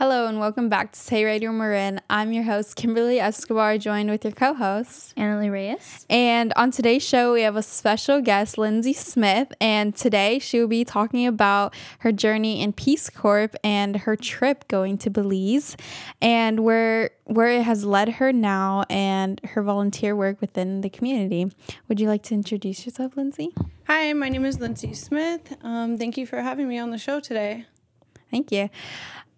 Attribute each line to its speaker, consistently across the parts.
Speaker 1: Hello and welcome back to TAY Radio Marin. I'm your host, Kimberly Escobar, joined with your co host,
Speaker 2: Anali Reyes.
Speaker 1: And on today's show, we have a special guest, Lindsey Smith. And today she will be talking about her journey in Peace Corps and her trip going to Belize and where where it has led her now and her volunteer work within the community. Would you like to introduce yourself, Lindsey?
Speaker 3: Hi, my name is Lindsey Smith. Um, thank you for having me on the show today.
Speaker 1: Thank you.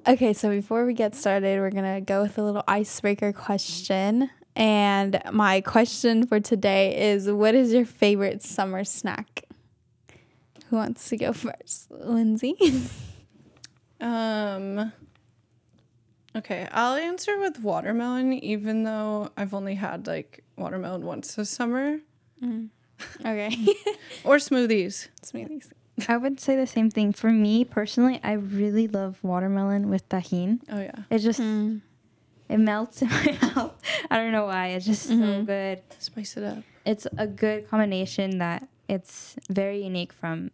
Speaker 1: Okay, so before we get started, we're going to go with a little icebreaker question. And my question for today is What is your favorite summer snack? Who wants to go first? Lindsey?
Speaker 3: um, okay, I'll answer with watermelon, even though I've only had like watermelon once this summer.
Speaker 1: Mm. Okay.
Speaker 3: or smoothies.
Speaker 1: Smoothies.
Speaker 2: I would say the same thing. For me personally, I really love watermelon with Tajín.
Speaker 3: Oh yeah.
Speaker 2: It just mm. it melts in my mouth. I don't know why. It's just mm-hmm. so good.
Speaker 3: Spice it up.
Speaker 2: It's a good combination that it's very unique from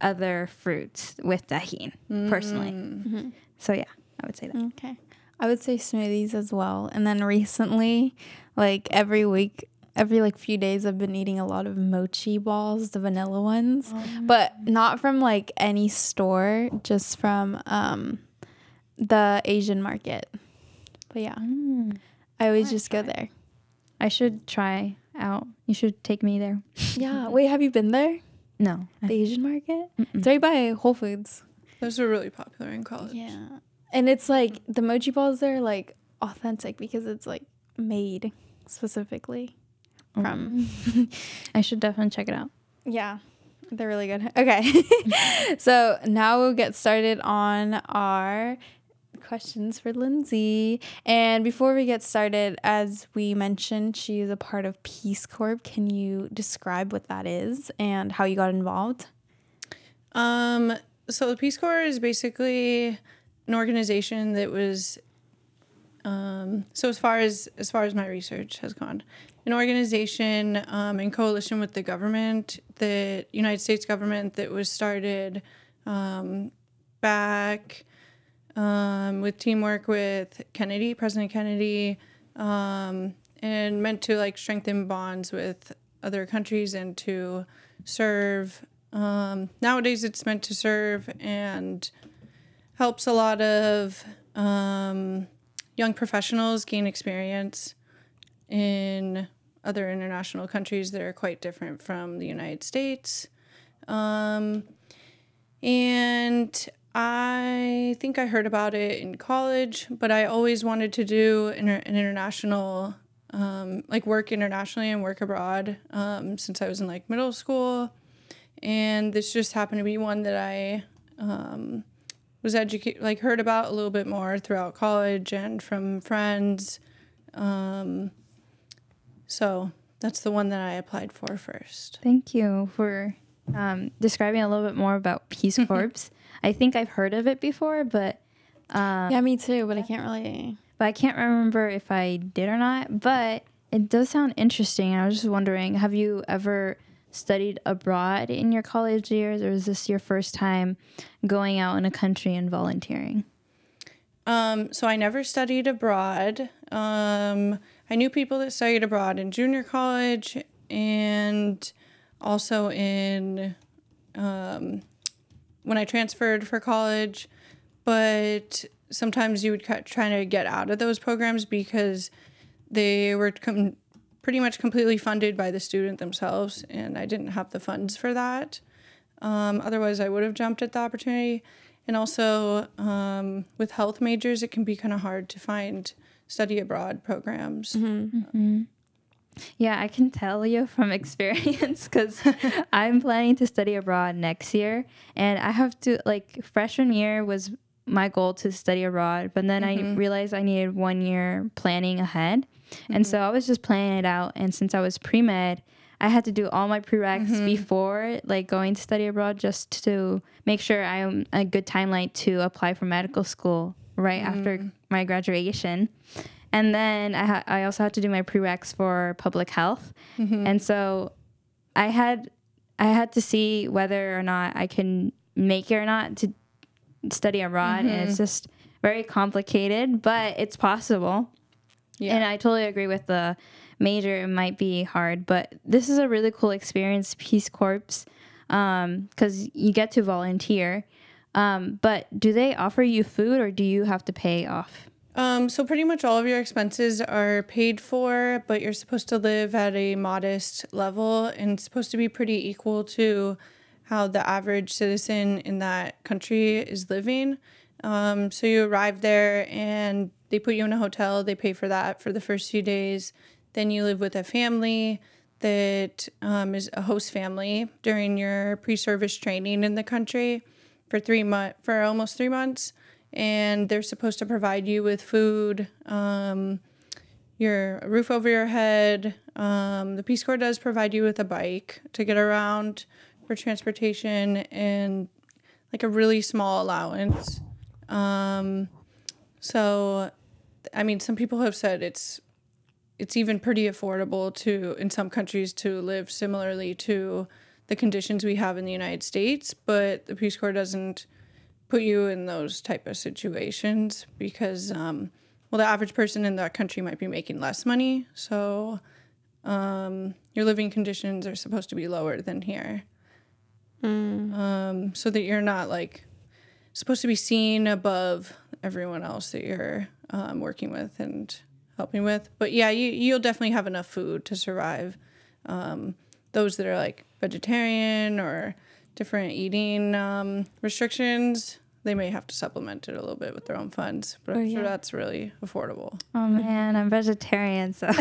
Speaker 2: other fruits with Tajín, mm-hmm. personally. Mm-hmm. So yeah, I would say that.
Speaker 1: Okay. I would say smoothies as well. And then recently, like every week every like few days I've been eating a lot of mochi balls, the vanilla ones, um, but not from like any store, just from um the Asian market. But yeah. Mm. I always I just try. go there.
Speaker 2: I should try out. You should take me there.
Speaker 1: yeah. Wait, have you been there?
Speaker 2: No.
Speaker 1: The Asian market? Mm-mm. It's right by Whole Foods.
Speaker 3: Those are really popular in college.
Speaker 1: Yeah. And it's like the mochi balls there are like authentic because it's like made specifically from.
Speaker 2: I should definitely check it out.
Speaker 1: Yeah, they're really good. Okay. so now we'll get started on our questions for Lindsey. And before we get started, as we mentioned, she is a part of Peace Corps. Can you describe what that is and how you got involved?
Speaker 3: Um, so the Peace Corps is basically an organization that was um, so as far as as far as my research has gone, an organization um, in coalition with the government, the United States government, that was started um, back um, with teamwork with Kennedy, President Kennedy, um, and meant to like strengthen bonds with other countries and to serve. Um, nowadays, it's meant to serve and helps a lot of um, young professionals gain experience in other international countries that are quite different from the United States. Um, and I think I heard about it in college, but I always wanted to do an, international, um, like work internationally and work abroad um, since I was in like middle school. And this just happened to be one that I um, was educated, like heard about a little bit more throughout college and from friends. Um, so that's the one that I applied for first.
Speaker 2: Thank you for um, describing a little bit more about Peace Corps. I think I've heard of it before, but
Speaker 1: um, yeah, me too. But I can't really.
Speaker 2: But I can't remember if I did or not. But it does sound interesting. I was just wondering, have you ever studied abroad in your college years, or is this your first time going out in a country and volunteering?
Speaker 3: Um, so I never studied abroad. Um, I knew people that studied abroad in junior college and also in um, when I transferred for college. But sometimes you would try to get out of those programs because they were com- pretty much completely funded by the student themselves, and I didn't have the funds for that. Um, otherwise, I would have jumped at the opportunity. And also, um, with health majors, it can be kind of hard to find study abroad programs. Mm-hmm. Mm-hmm.
Speaker 2: Yeah, I can tell you from experience because I'm planning to study abroad next year. And I have to, like, freshman year was my goal to study abroad, but then mm-hmm. I realized I needed one year planning ahead. And so mm-hmm. I was just planning it out. And since I was pre med, I had to do all my prereqs mm-hmm. before like going to study abroad just to make sure I'm a good timeline to apply for medical school right mm. after my graduation. And then I ha- I also had to do my prereqs for public health. Mm-hmm. And so I had I had to see whether or not I can make it or not to study abroad mm-hmm. and it's mm-hmm. just very complicated, but it's possible.
Speaker 3: Yeah.
Speaker 2: And I totally agree with the major. It might be hard, but this is a really cool experience, Peace Corps, because you get to volunteer. Um, but do they offer you food or do you have to pay off?
Speaker 3: Um, so pretty much all of your expenses are paid for, but you're supposed to live at a modest level and supposed to be pretty equal to how the average citizen in that country is living. Um, so you arrive there and they put you in a hotel, they pay for that for the first few days. Then you live with a family that um, is a host family during your pre-service training in the country for three months for almost three months and they're supposed to provide you with food um, your roof over your head um, the peace corps does provide you with a bike to get around for transportation and like a really small allowance. Um, so i mean some people have said it's it's even pretty affordable to in some countries to live similarly to the conditions we have in the United States, but the Peace Corps doesn't put you in those type of situations because um, well the average person in that country might be making less money, so um, your living conditions are supposed to be lower than here. Um, so that you're not like supposed to be seen above everyone else that you're um, working with and helping with. But yeah, you you'll definitely have enough food to survive. Um, those that are like vegetarian or different eating um, restrictions, they may have to supplement it a little bit with their own funds. But I'm sure that's really affordable.
Speaker 2: Oh man, I'm vegetarian, so
Speaker 1: I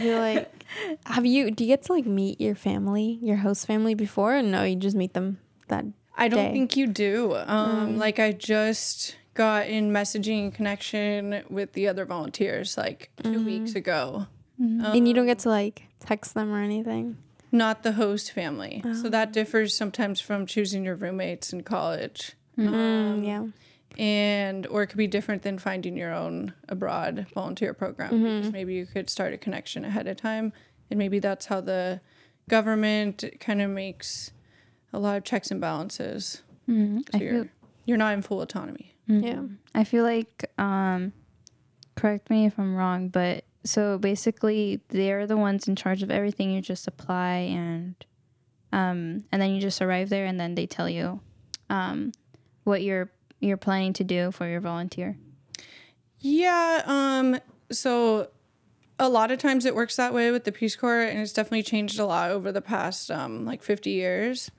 Speaker 1: feel like have you do you get to like meet your family, your host family before? And no, you just meet them that
Speaker 3: I don't
Speaker 1: day.
Speaker 3: think you do. Um, Like I just got in messaging connection with the other volunteers like 2 weeks ago.
Speaker 1: and you don't get to like text them or anything.
Speaker 3: Not the host family. So that oh. differs sometimes from choosing your roommates in college. Mm-hmm.
Speaker 1: Um, mm, yeah.
Speaker 3: and or it could be different than finding your own abroad volunteer program because mm-hmm. maybe you could start a connection ahead of time and maybe that's how the government kind of makes a lot of checks and balances mm-hmm. so
Speaker 2: I
Speaker 3: you're,
Speaker 2: feel
Speaker 3: you're not in full autonomy
Speaker 1: Yeah.
Speaker 2: I feel like um correct me if I'm wrong, but so basically they're the ones in charge of everything. You just apply and um and then you just arrive there and then they tell you um what you're you're planning to do for your volunteer.
Speaker 3: yeah um so a lot of times it works that way with the peace corps and it's definitely changed a lot over the past um like 50 years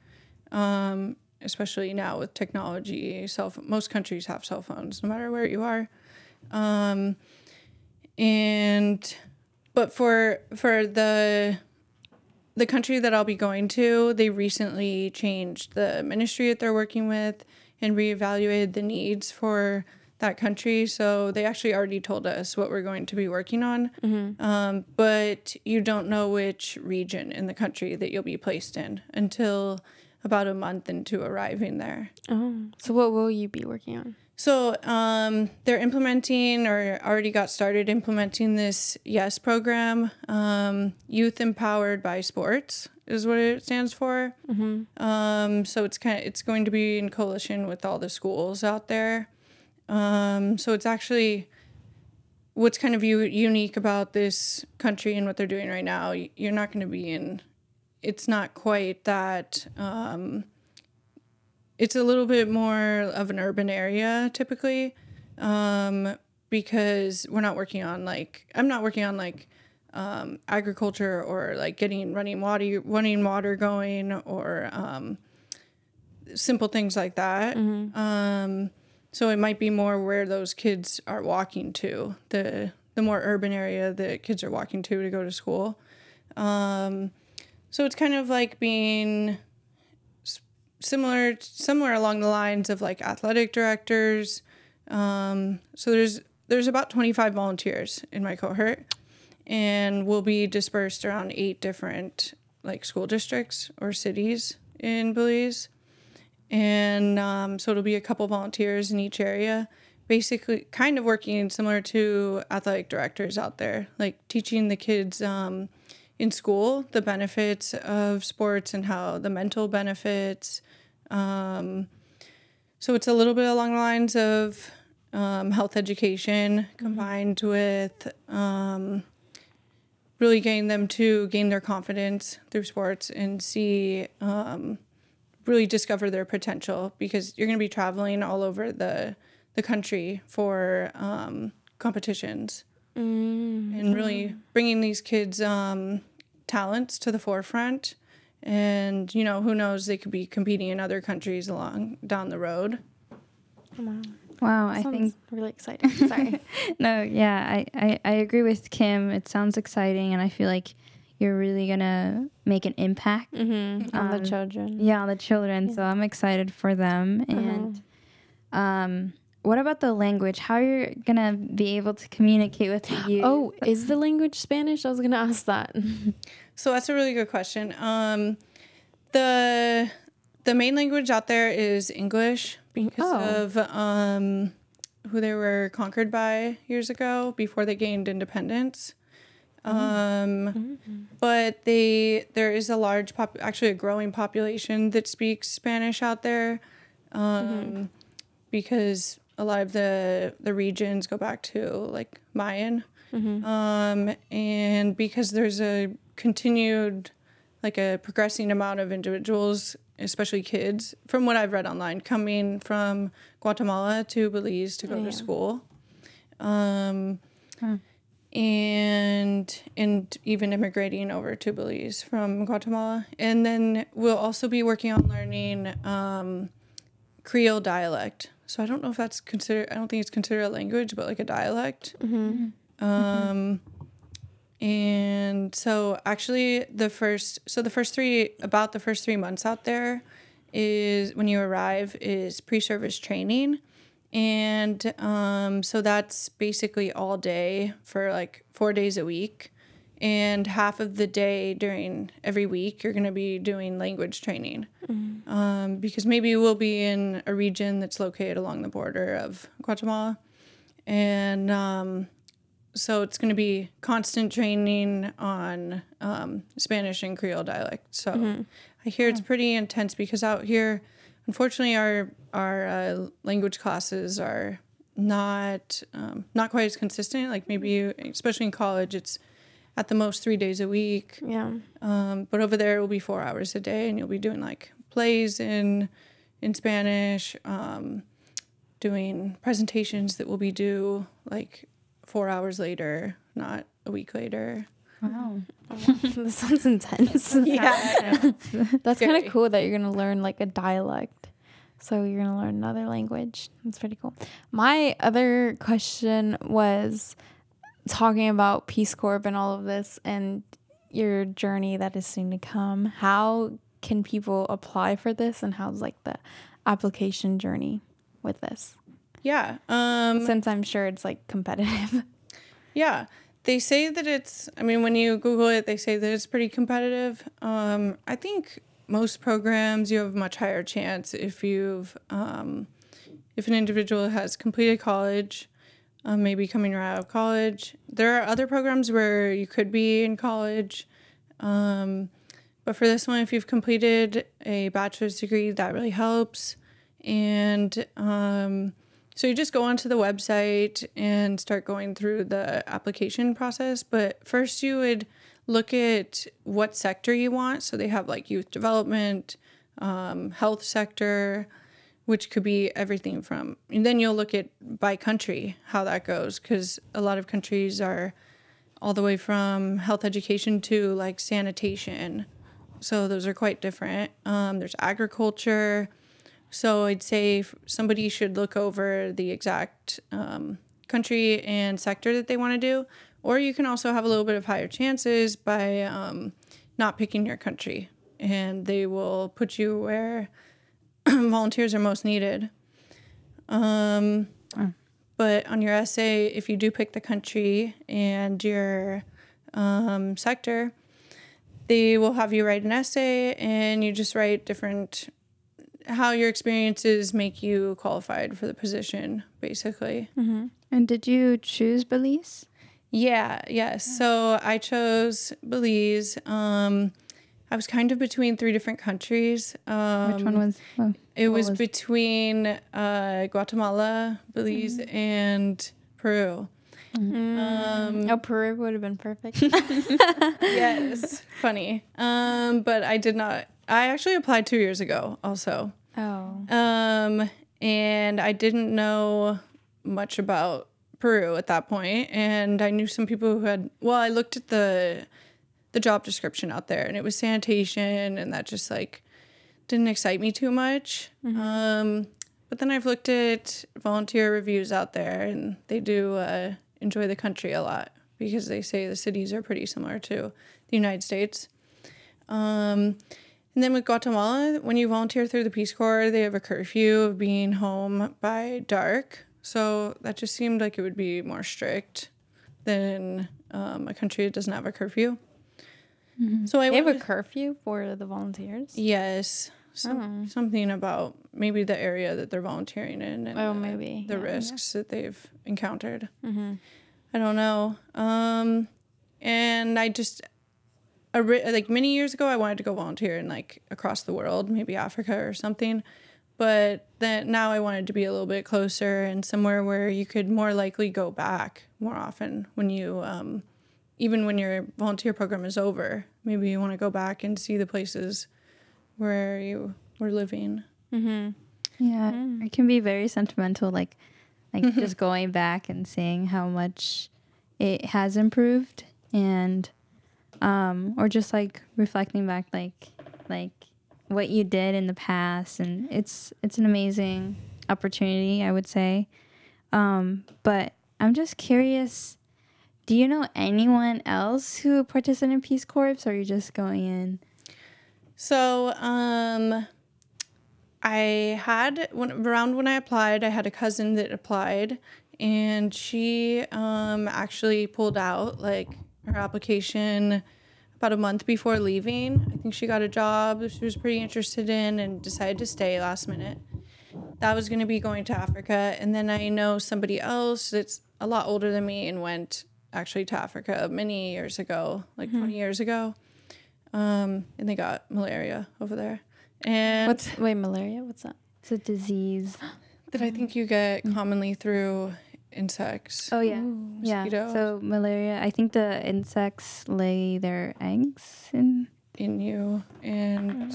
Speaker 3: um especially now with technology cell most countries have cell phones no matter where you are um and but for for the the country that I'll be going to, they recently changed the ministry that they're working with and reevaluated the needs for that country. So they actually already told us what we're going to be working on, um, but you don't know which region in the country that you'll be placed in until about a month into arriving there.
Speaker 1: Oh. So what will you be working on?
Speaker 3: So um, they're implementing or already got started implementing this YES program, um, Youth Empowered by Sports is what it stands for. Um, so it's kind of it's going to be in coalition with all the schools out there. Um, so it's actually what's kind of u- unique about this country and what they're doing right now. You're not going to be in. It's not quite that. It's a little bit more of an urban area typically um, because we're not working on like i'm not working on like um, agriculture or like getting running water running water going or um, simple things like that. Um, so it might be more where those kids are walking to the the more urban area that kids are walking to to go to school. Um, so it's kind of like being similar similar along the lines of like athletic directors. Um, so there's there's about 25 volunteers in my cohort, and we'll be dispersed around eight different like school districts or cities in Belize, and um, so it'll be a couple volunteers in each area. Basically, kind of working similar to athletic directors out there, like teaching the kids um, in school the benefits of sports and how the mental benefits. Um, so it's a little bit along the lines of um, health education combined with um, really getting them to gain their confidence through sports and see um, really discover their potential because you're going to be traveling all over the the country for um, competitions. And really bringing these kids um, talents to the forefront and you know who knows they could be competing in other countries along down the road
Speaker 2: Wow, wow
Speaker 1: I
Speaker 2: think
Speaker 1: really exciting. Sorry.
Speaker 2: no, yeah, I, I I agree with Kim. It sounds exciting, and I feel like you're really gonna make an impact.
Speaker 1: mm-hmm. On the
Speaker 2: Um,
Speaker 1: children.
Speaker 2: Yeah, on the children. So I'm excited for them. And um, what about the language? How you're gonna be able to communicate with you?
Speaker 1: Oh, is the language Spanish? I was gonna ask that.
Speaker 3: So that's a really good question. Um, the the main language out there is English because
Speaker 1: Oh.
Speaker 3: of um, who they were conquered by years ago before they gained independence. Um, But they there is a large pop, actually a growing population that speaks Spanish out there, um, because a lot of the the regions go back to like Mayan. Um, and because there's a continued like a progressing amount of individuals especially kids from what i've read online coming from guatemala to belize to go
Speaker 1: Yeah.
Speaker 3: to school. Um, and and even immigrating over to belize from guatemala. And then we'll also be working on learning um, creole dialect so i don't know if that's considered i don't think it's considered a language but like a dialect. Um, and so actually the first so the first three about the first three months out there is when you arrive is pre-service training. And um, so that's basically all day for like four days a week and half of the day during every week you're going to be doing language training. Um, because maybe we'll be in a region that's located along the border of guatemala. And um, so it's going to be constant training on um, Spanish and Creole dialect. So I hear it's pretty intense because out here, unfortunately, our our uh, language classes are not um, not quite as consistent. Like maybe, you, especially in college, it's at the most three days a week.
Speaker 1: yeah.
Speaker 3: Um, but over there, it will be four hours a day, and you'll be doing like plays in in Spanish, um, doing presentations that will be due like four hours later, not a week later.
Speaker 2: wow.
Speaker 1: this sounds intense.
Speaker 3: Yeah,
Speaker 1: That's kind of cool that you're gonna learn like a dialect. So you're gonna learn another language. That's pretty cool. My other question was talking about Peace Corps and all of this and your journey that is soon to come. How can people apply for this and how's like the application journey with this?
Speaker 3: yeah. Um,
Speaker 1: Since I'm sure it's like competitive.
Speaker 3: Yeah. They say that it's, I mean, when you Google it, they say that it's pretty competitive. Um, I think most programs you have a much higher chance if you've, um, if an individual has completed college, um, maybe coming right out of college. There are other programs where you could be in college. Um, but for this one, if you've completed a bachelor's degree, that really helps. And um, so you just go onto the website and start going through the application process. But first, you would look at what sector you want. So they have like youth development, um, health sector, which could be everything from. And then you'll look at by country how that goes because a lot of countries are all the way from health education to like sanitation. So those are quite different. Um, there's agriculture. So I'd say somebody should look over the exact um, country and sector that they want to do. Or you can also have a little bit of higher chances by um, not picking your country, and they will put you where volunteers are most needed. Um, But on your essay, if you do pick the country and your um, sector, they will have you write an essay, and you just write different how your experiences make you qualified for the position, basically.
Speaker 2: And did you choose Belize?
Speaker 3: Yeah, yes. So I chose Belize. Um, I was kind of between three different countries. Um,
Speaker 2: Which one was? Oh,
Speaker 3: It was,
Speaker 2: was-
Speaker 3: between uh, Guatemala, Belize,
Speaker 2: Mm-hmm.
Speaker 3: and Peru.
Speaker 1: Um, oh, Peru would have been perfect.
Speaker 3: yes, funny. Um, but I did not. I actually applied two years ago, also.
Speaker 1: oh.
Speaker 3: Um, and I didn't know much about Peru at that point, and I knew some people who had. Well, I looked at the the job description out there, and it was sanitation, and that just like didn't excite me too much. Um, but then I've looked at volunteer reviews out there, and they do uh, enjoy the country a lot because they say the cities are pretty similar to the United States. Um, and then with Guatemala, when you volunteer through the Peace Corps, they have a curfew of being home by dark. So that just seemed like it would be more strict than um, a country that doesn't have a curfew. So I
Speaker 1: They have a curfew for the volunteers.
Speaker 3: yes, some, something about maybe the area that they're volunteering in and
Speaker 1: Oh,
Speaker 3: the-
Speaker 1: maybe,
Speaker 3: the
Speaker 1: yeah, yeah.
Speaker 3: risks that they've encountered.
Speaker 1: Mm-hmm.
Speaker 3: I don't know. Um, and I just, a ri- like many years ago, I wanted to go volunteer in like across the world, maybe Africa or something. But then now I wanted to be a little bit closer and somewhere where you could more likely go back more often when you, um, even when your volunteer program is over. Maybe you want to go back and see the places where you were living.
Speaker 1: Mm-hmm.
Speaker 2: Yeah,
Speaker 3: Mm.
Speaker 2: it can be very sentimental, like like just going back and seeing how much it has improved, and um, or just like reflecting back, like like what you did in the past, and it's it's an amazing opportunity, I would say. Um, but I'm just curious. Do you know anyone else who participated in Peace Corps, or are you just going in?
Speaker 3: So, um, I had when around when I applied, I had a cousin that applied, and she um actually pulled out like her application about a month before leaving. I think she got a job that she was pretty interested in and decided to stay last minute. That was going to be going to Africa, and then I know somebody else that's a lot older than me and went actually to Africa many years ago, like 20 years ago um, and they got malaria over there. And
Speaker 1: What's wait malaria? What's that?
Speaker 2: It's a disease.
Speaker 3: that I think you get commonly through insects.
Speaker 2: Oh yeah, yeah. So malaria. I think the insects lay their eggs in.
Speaker 3: in you and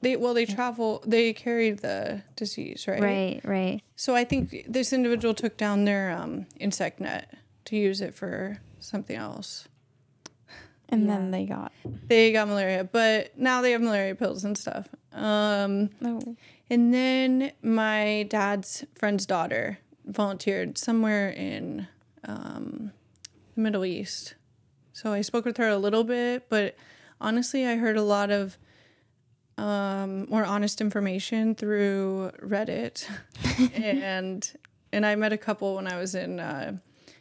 Speaker 3: they well they travel they carry the disease right
Speaker 2: Right, right.
Speaker 3: so i think this individual took down their um, insect net to use it for something else
Speaker 1: And then they got.
Speaker 3: they got malaria but now they have malaria pills and stuff um,
Speaker 1: No.
Speaker 3: And then my dad's friend's daughter volunteered somewhere in um, the Middle East. So I spoke with her a little bit, but honestly, I heard a lot of um, more honest information through Reddit, and and I met a couple when I was in uh,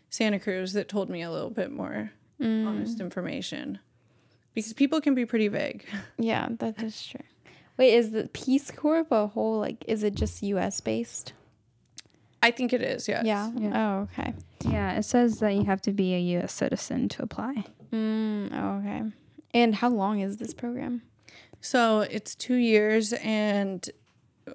Speaker 3: Santa Cruz that told me a little bit more honest information, because people can be pretty vague.
Speaker 1: Yeah, that is true. Wait, is the Peace Corps a whole like? Is it just U.S. based?
Speaker 3: I think it is, yes.
Speaker 1: Yeah.
Speaker 2: Yeah.
Speaker 1: Oh, okay.
Speaker 2: Yeah, it says that you have to be a U.S. citizen to apply.
Speaker 1: Mm, oh, okay. And how long is this program?
Speaker 3: So it's two years and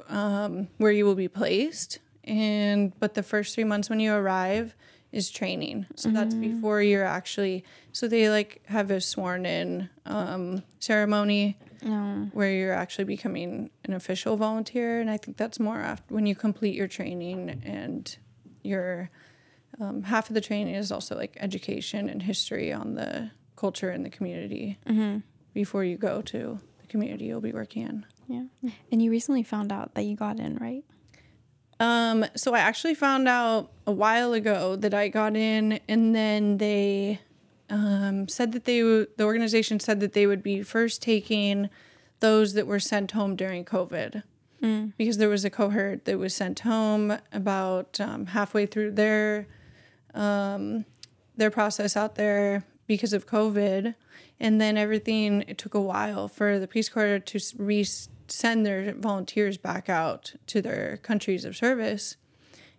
Speaker 3: um, where you will be placed. And but the first three months when you arrive is training. So that's before you're actually so they like have a sworn in um, ceremony
Speaker 1: No.
Speaker 3: where you're actually becoming an official volunteer. And I think that's more after when you complete your training and your um, half of the training is also like education and history on the culture and the community before you go to the community you'll be working in.
Speaker 1: Yeah. And you recently found out that you got in, right?
Speaker 3: Um, so I actually found out a while ago that I got in, and then they um, said that they w- the organization said that they would be first taking those that were sent home during COVID. Because there was a cohort that was sent home about um, halfway through their um, their process out there because of COVID, and then everything. It took a while for the Peace Corps to re- send their volunteers back out to their countries of service,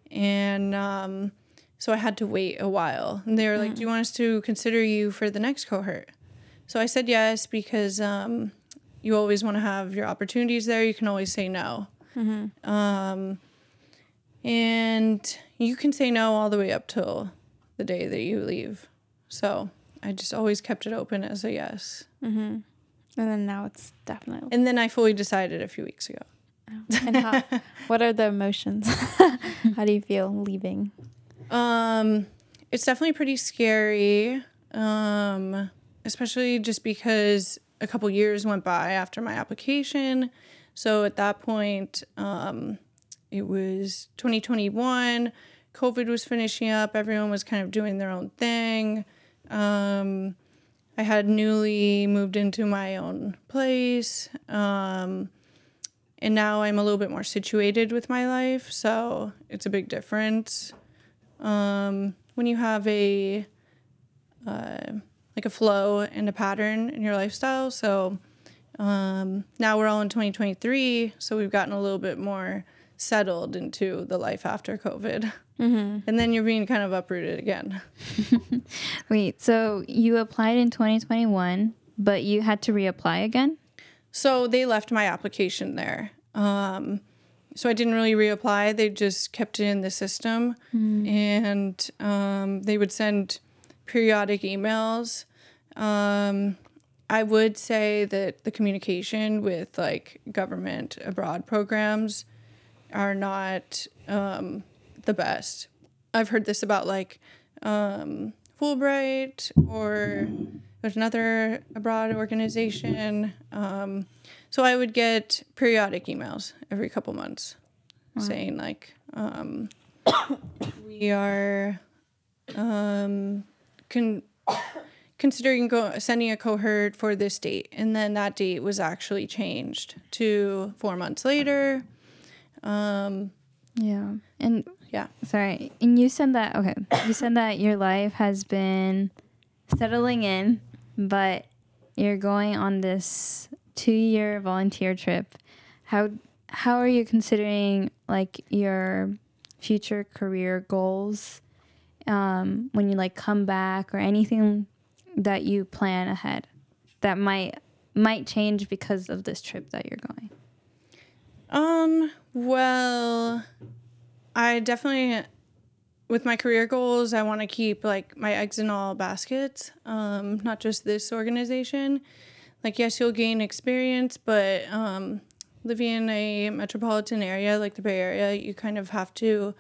Speaker 3: and um, so I had to wait a while. And they were like, "Do you want us to consider you for the next cohort?" So I said yes because um, you always want to have your opportunities there. You can always say no. Um, and you can say no all the way up till the day that you leave. So I just always kept it open as a yes.
Speaker 1: And then now it's definitely.
Speaker 3: And then I fully decided a few weeks ago.
Speaker 1: And how, what are the emotions? how do you feel leaving?
Speaker 3: Um, it's definitely pretty scary. Um, especially just because a couple years went by after my application. So at that point, um, it was 2021. COVID was finishing up. Everyone was kind of doing their own thing. Um, I had newly moved into my own place. Um, and now I'm a little bit more situated with my life. So it's a big difference um, when you have a uh, like a flow and a pattern in your lifestyle. So um, now we're all in 2023, so we've gotten a little bit more settled into the life after COVID, and then you're being kind of uprooted again.
Speaker 2: Wait, so you applied in 2021, but you had to reapply again?
Speaker 3: So they left my application there. Um, so I didn't really reapply. They just kept it in the system, and um, they would send periodic emails. Um, I would say that the communication with like government abroad programs are not um, the best. I've heard this about like um, Fulbright or there's another abroad organization. Um, so I would get periodic emails every couple months saying like um, we are um, con- considering go- sending a cohort for this date, and then that date was actually changed to four months later. Um,
Speaker 2: Yeah. And
Speaker 3: yeah.
Speaker 2: sorry, and you said that okay, you said that your life has been settling in, but you're going on this 2-year volunteer trip. How how are you considering like your future career goals um, when you like come back or anything that you plan ahead that might might change because of this trip that you're going?
Speaker 3: Um, well, I definitely with my career goals, I want to keep like my eggs in all baskets. Um, not just this organization. Like yes, you'll gain experience, but um living in a metropolitan area like the Bay Area, you kind of have to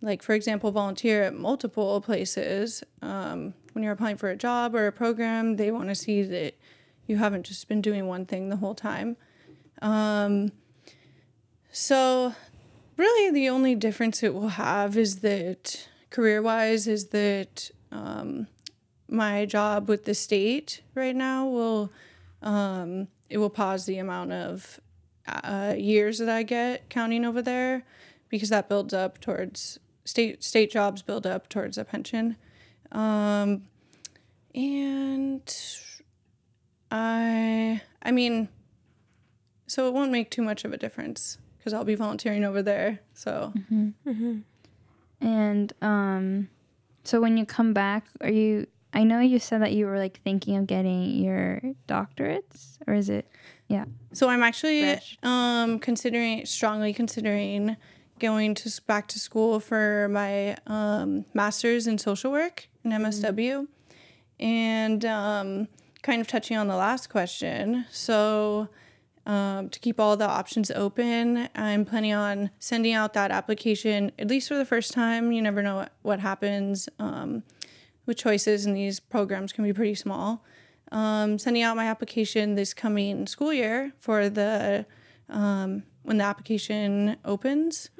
Speaker 3: like for example, volunteer at multiple places. Um, when you're applying for a job or a program, they want to see that you haven't just been doing one thing the whole time. Um, so, really, the only difference it will have is that career wise, is that um, my job with the state right now will um, it will pause the amount of uh, years that I get counting over there because that builds up towards state state jobs build up towards a pension. Um, and I I mean so it won't make too much of a difference because I'll be volunteering over there. So
Speaker 2: And um, so when you come back, are you? I know you said that you were like thinking of getting your doctorates, or is it? Yeah.
Speaker 3: so I'm actually
Speaker 2: Fresh.
Speaker 3: um considering strongly considering going to back to school for my um, master's in social work in MSW, and um, kind of touching on the last question. So. Um, to keep all the options open, I'm planning on sending out that application at least for the first time. You never know what, what happens um, with choices, and these programs can be pretty small. Um, sending out my application this coming school year for the um, when the application opens,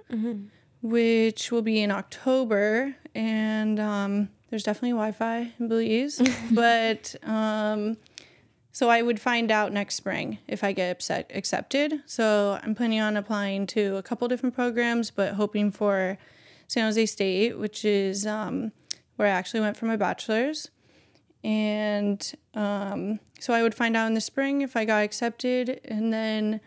Speaker 3: which will be in October, and um, there's definitely Wi-Fi in Belize, but um, so I would find out next spring if I get upset, accepted. So I'm planning on applying to a couple different programs, but hoping for San Jose State, which is um, where I actually went for my bachelor's. And um, so I would find out in the spring if I got accepted, and then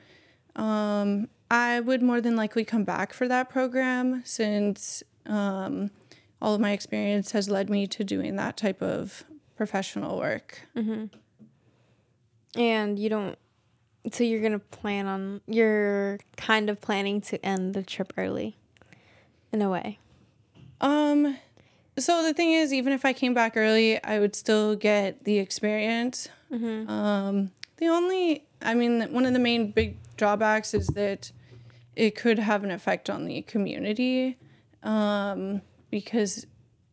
Speaker 3: um, I would more than likely come back for that program since um, all of my experience has led me to doing that type of professional work.
Speaker 1: And you don't So you're gonna plan on you're kind of planning to end the trip early, in a way.
Speaker 3: Um, so the thing is, even if I came back early, I would still get the experience. Um, the only, I mean, one of the main big drawbacks is that it could have an effect on the community, um, because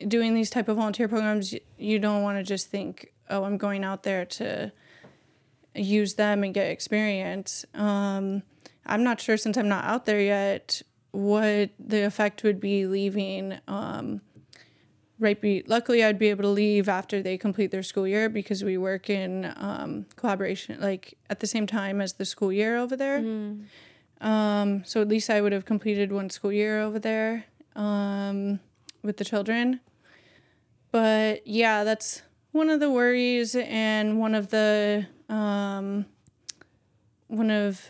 Speaker 3: doing these type of volunteer programs, you don't want to just think, oh, I'm going out there to use them and get experience. Um, I'm not sure since I'm not out there yet what the effect would be leaving. Um, right be luckily I'd be able to leave after they complete their school year because we work in um, collaboration like at the same time as the school year over there. Um, so at least I would have completed one school year over there um, with the children. But yeah, that's one of the worries and one of the um, one of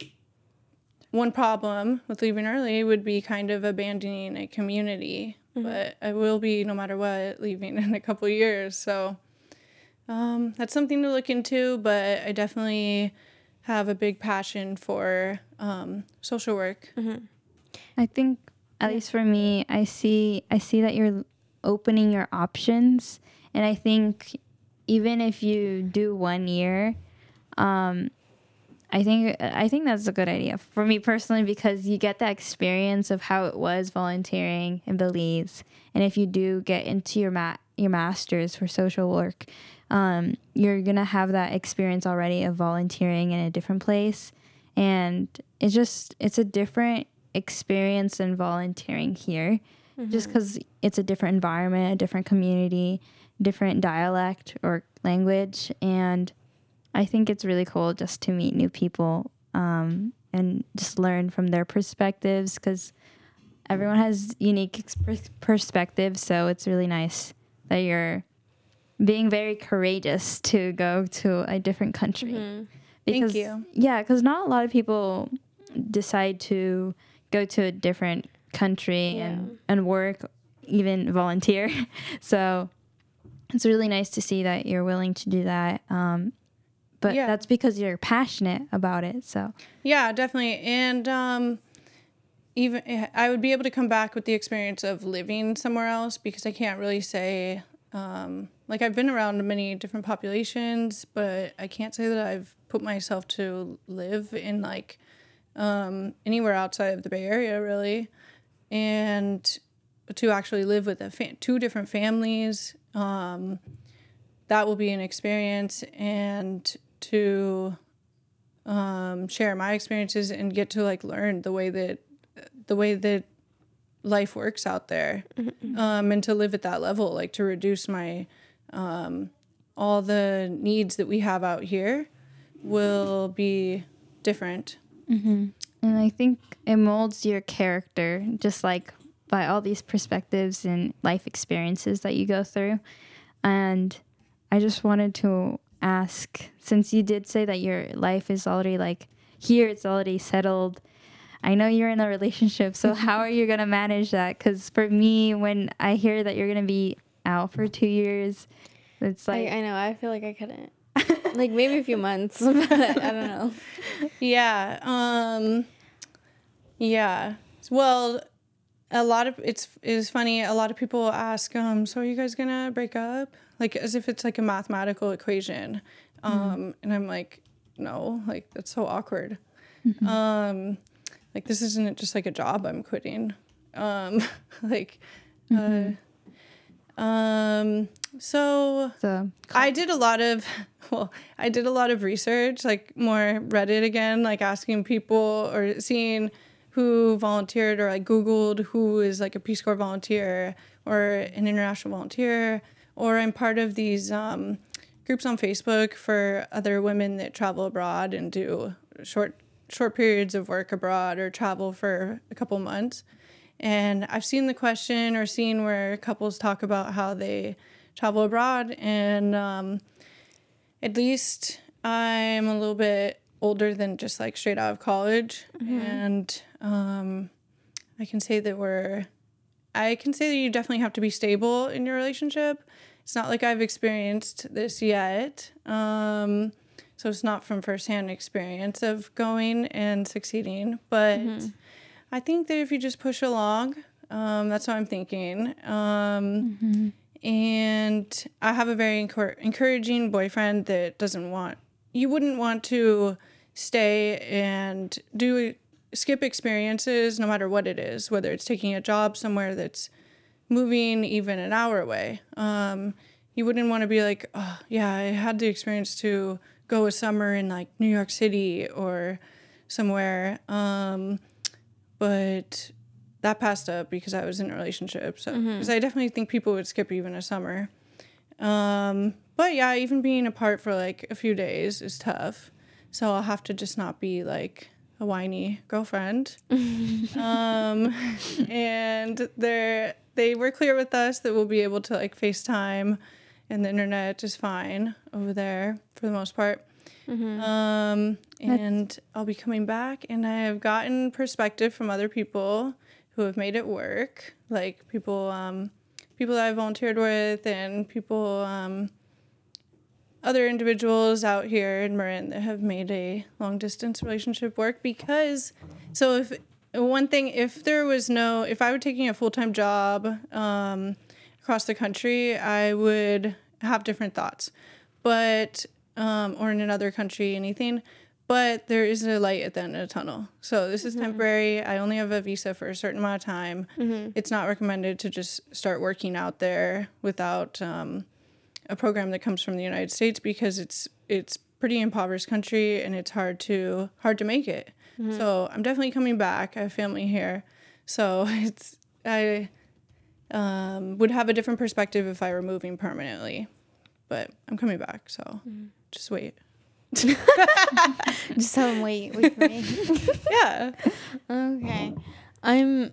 Speaker 3: one problem with leaving early would be kind of abandoning a community. But I will be no matter what leaving in a couple years. So um, that's something to look into. But I definitely have a big passion for um, social work.
Speaker 2: I think at least for me, I see I see that you're opening your options, and I think even if you do one year, um, I think I think that's a good idea for me personally because you get that experience of how it was volunteering in Belize, and if you do get into your ma- your masters for social work, um, you're gonna have that experience already of volunteering in a different place, and it's just it's a different experience than volunteering here, just because it's a different environment, a different community, different dialect or language, and I think it's really cool just to meet new people um, and just learn from their perspectives because everyone has unique ex- perspectives. So it's really nice that you're being very courageous to go to a different country.
Speaker 3: Thank
Speaker 2: Because,
Speaker 3: you.
Speaker 2: Yeah, because not a lot of people decide to go to a different country and, and work, even volunteer. so it's really nice to see that you're willing to do that. Um, but
Speaker 3: Yeah.
Speaker 2: that's because you're passionate about it. So
Speaker 3: Yeah, definitely. And um, even I would be able to come back with the experience of living somewhere else because I can't really say um, like I've been around many different populations, but I can't say that I've put myself to live in like um, anywhere outside of the Bay Area really, and to actually live with a fa- two different families. Um, that will be an experience, and to um, share my experiences and get to like learn the way that the way that life works out there um, and to live at that level like to reduce my um, all the needs that we have out here will be different.
Speaker 2: And I think it molds your character just like by all these perspectives and life experiences that you go through. And I just wanted to ask since you did say that your life is already like here, it's already settled. I know you're in a relationship, so how are you going to manage that? Because for me, when I hear that you're going to be out for two years, it's
Speaker 1: Like
Speaker 2: like,
Speaker 1: I know, I feel like I couldn't. like maybe a few months, but I don't know.
Speaker 3: yeah um yeah well a lot of it's is funny a lot of people ask um so are you guys gonna break up like as if it's like a mathematical equation. Um and i'm like no like that's so awkward. Um like this isn't just like a job i'm quitting. Um like uh um so
Speaker 2: so
Speaker 3: I did a lot of, well, I did a lot of research, like more Reddit again, like asking people or seeing who volunteered or like Googled who is like a Peace Corps volunteer or an international volunteer, or I'm part of these um, groups on Facebook for other women that travel abroad and do short short periods of work abroad or travel for a couple months. And I've seen the question or seen where couples talk about how they travel abroad. And um, at least I'm a little bit older than just like straight out of college. And um, I can say that we're, I can say that you definitely have to be stable in your relationship. It's not like I've experienced this yet. Um, so it's not from firsthand experience of going and succeeding. But I think that if you just push along, um, that's what I'm thinking. Um, And I have a very encour- encouraging boyfriend that doesn't want, you wouldn't want to stay and do skip experiences no matter what it is, whether it's taking a job somewhere that's moving even an hour away. Um, you wouldn't want to be like, oh, yeah, I had the experience to go a summer in like New York City or somewhere. Um, but that passed up because I was in a relationship. So, because I definitely think people would skip even a summer. Um, but yeah, even being apart for like a few days is tough. So I'll have to just not be like a whiny girlfriend. um, and they're they were clear with us that we'll be able to like FaceTime, and the internet is fine over there for the most part. Um, and I'll be coming back, and I have gotten perspective from other people who have made it work, like people, um, people that I volunteered with, and people, um, other individuals out here in Marin that have made a long distance relationship work. Because, so if one thing, if there was no, if I were taking a full time job um, across the country, I would have different thoughts, but um, or in another country, anything. But there is a light at the end of the tunnel. So this is temporary. I only have a visa for a certain amount of time. It's not recommended to just start working out there without um, a program that comes from the United States because it's it's pretty impoverished country and it's hard to hard to make it. So I'm definitely coming back. I have family here, so it's I um, would have a different perspective if I were moving permanently, but I'm coming back. So just wait.
Speaker 1: Just tell them wait, wait for me.
Speaker 3: Yeah,
Speaker 1: okay. I'm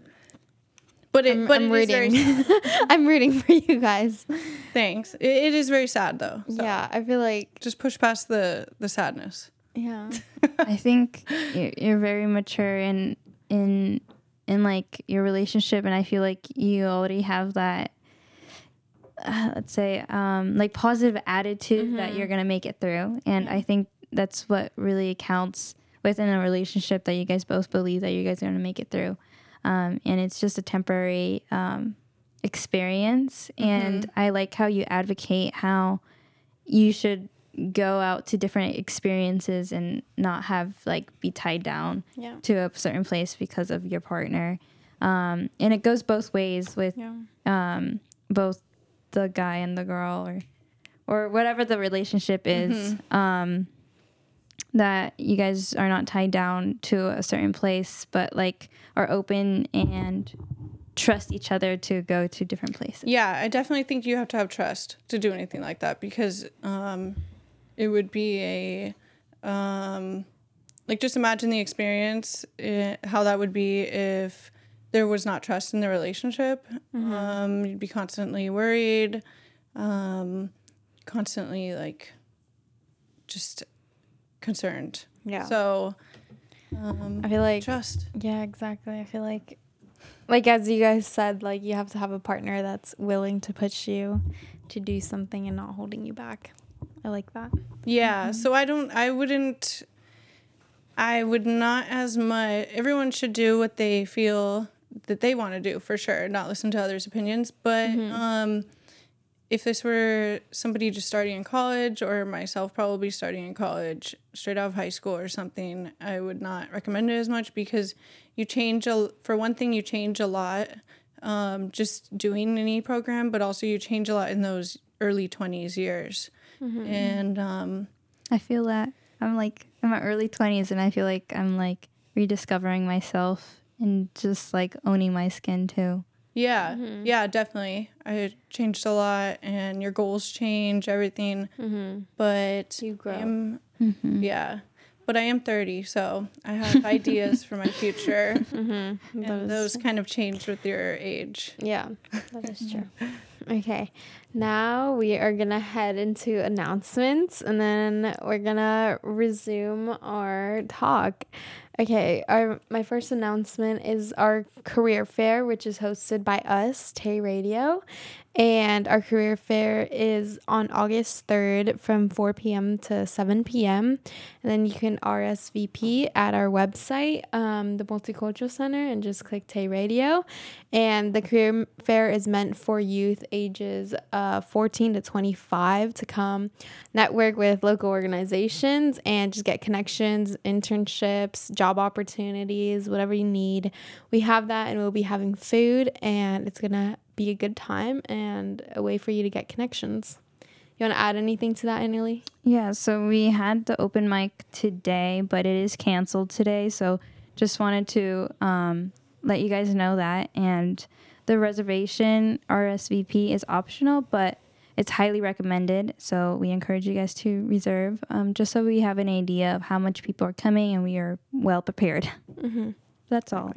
Speaker 3: but it
Speaker 1: I'm,
Speaker 3: but
Speaker 1: I'm
Speaker 3: it is
Speaker 1: rooting.
Speaker 3: very
Speaker 1: I'm rooting for you guys.
Speaker 3: thanks. It, it is very sad though. So
Speaker 1: Yeah, I feel like
Speaker 3: just push past the the sadness.
Speaker 1: yeah.
Speaker 2: I think you're, you're very mature in in in like your relationship, and I feel like you already have that. Uh, let's say um, like positive attitude that you're gonna make it through, and I think that's what really counts within a relationship that you guys both believe that you guys are gonna make it through, um, and it's just a temporary um, experience. And I like how you advocate how you should go out to different experiences and not have like be tied down
Speaker 1: Yeah.
Speaker 2: to a certain place because of your partner. Um, and it goes both ways with
Speaker 1: Yeah.
Speaker 2: um, both the guy and the girl or or whatever the relationship is. Um, that you guys are not tied down to a certain place, but like are open and trust each other to go to different places.
Speaker 3: Yeah, I definitely think you have to have trust to do anything like that because um, it would be a um, like just imagine the experience eh, how that would be if there was not trust in the relationship. Um, you'd be constantly worried, um, constantly like just concerned.
Speaker 1: Yeah.
Speaker 3: So um,
Speaker 1: I feel like
Speaker 3: trust.
Speaker 1: Yeah, exactly. I feel like like as you guys said, like you have to have a partner that's willing to push you to do something and not holding you back. I like that.
Speaker 3: Yeah. So I don't. I wouldn't. I would not as much. Everyone should do what they feel that they want to do for sure. Not listen to others' opinions. But um, if this were somebody just starting in college, or myself probably starting in college, straight out of high school or something, I would not recommend it as much because you change a. For one thing, you change a lot. Um, just doing any program, but also you change a lot in those early twenties years, and um,
Speaker 2: I feel that I'm like in my early 20s and I feel like I'm like rediscovering myself and just like owning my skin too.
Speaker 3: Yeah, mm-hmm. yeah, definitely. I changed a lot, and your goals change, everything. Mm-hmm. But
Speaker 1: You grow.
Speaker 3: I am, mm-hmm. yeah. But I am 30, so I have ideas for my future. And those kind of change with your age.
Speaker 1: Yeah, that is true. Okay, now we are gonna head into announcements and then we're gonna resume our talk. Okay, our my first announcement is our career fair, which is hosted by us, TAY Radio, And our career fair is on August 3rd from 4 p.m. to 7 p.m. And then you can RSVP at our website, um, the Multicultural Center, and just click TAY Radio. And the career fair is meant for youth ages uh, 14 to 25 to come network with local organizations and just get connections, internships, job opportunities, whatever you need. We have that, and we'll be having food, and it's going to be a good time and a way for you to get connections. You want to add anything to that, Anali?
Speaker 2: Yeah, so we had the open mic today, but it is canceled today. So just wanted to um, let you guys know that. And the reservation RSVP is optional, but it's highly recommended. So we encourage you guys to reserve um, just so we have an idea of how much people are coming and we are well prepared.
Speaker 1: Mm-hmm.
Speaker 2: That's all.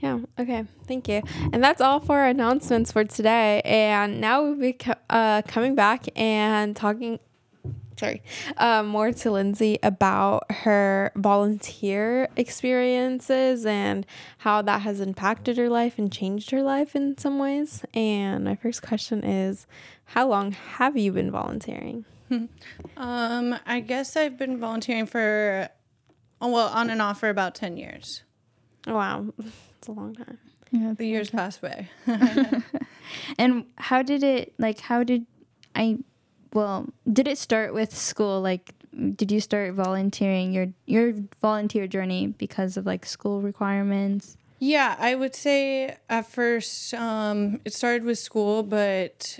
Speaker 1: Yeah. Okay. Thank you. And that's all for our announcements for today. And now we'll be co- uh, coming back and talking. Sorry, uh, more to Lindsey about her volunteer experiences and how that has impacted her life and changed her life in some ways. And my first question is, how long have you been volunteering?
Speaker 3: Um, I guess I've been volunteering for, oh, well, on and off for about 10 years.
Speaker 1: Oh, wow, it's a long time.
Speaker 2: Yeah,
Speaker 3: The years pass by.
Speaker 2: And how did it like how did I well, did it start with school like did you start volunteering your your volunteer journey because of like school requirements?
Speaker 3: Yeah, I would say at first um, it started with school, but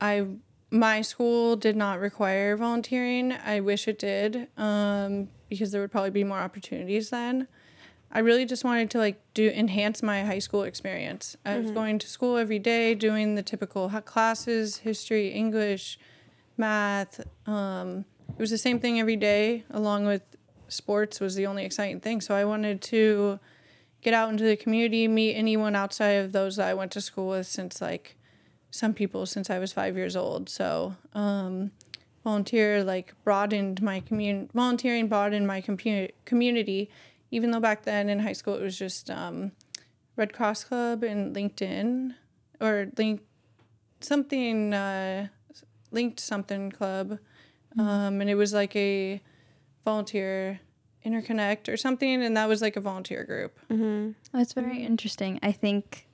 Speaker 3: I my school did not require volunteering. I wish it did um, because there would probably be more opportunities then. I really just wanted to like do enhance my high school experience. I was going to school every day, doing the typical classes, history, English, math. Um, it was the same thing every day, along with sports was the only exciting thing. So I wanted to get out into the community, meet anyone outside of those that I went to school with since like some people since I was five years old. So um, volunteer like broadened my community. Volunteering broadened my compu- community, even though back then in high school it was just um, Red Cross Club and LinkedIn or link something uh, linked something club, um, and it was like a volunteer interconnect or something, and that was like a volunteer group.
Speaker 1: Mm-hmm.
Speaker 2: That's very interesting. I think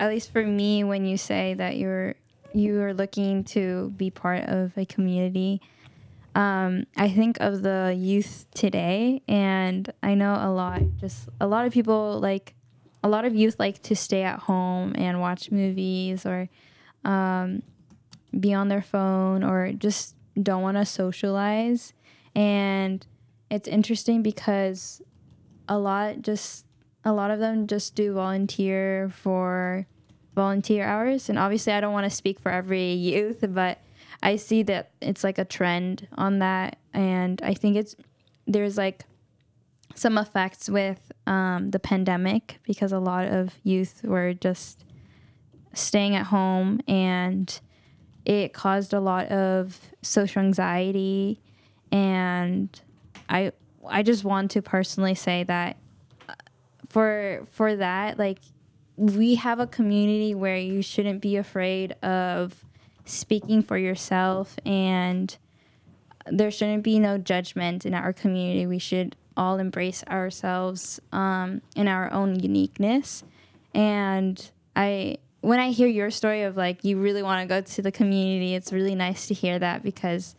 Speaker 2: at least for me when you say that you're you are looking to be part of a community um, I think of the youth today, and I know a lot. Just a lot of people like a lot of youth like to stay at home and watch movies or um, be on their phone or just don't want to socialize. And it's interesting because a lot just a lot of them just do volunteer for volunteer hours. And obviously, I don't want to speak for every youth, but I see that it's like a trend on that, and I think it's there's like some effects with um, the pandemic because a lot of youth were just staying at home, and it caused a lot of social anxiety, and I I just want to personally say that uh, for for that like we have a community where you shouldn't be afraid of speaking for yourself and there shouldn't be no judgment in our community. We should all embrace ourselves um, in our own uniqueness. And i when i hear your story of like you really want to go to the community it's really nice to hear that because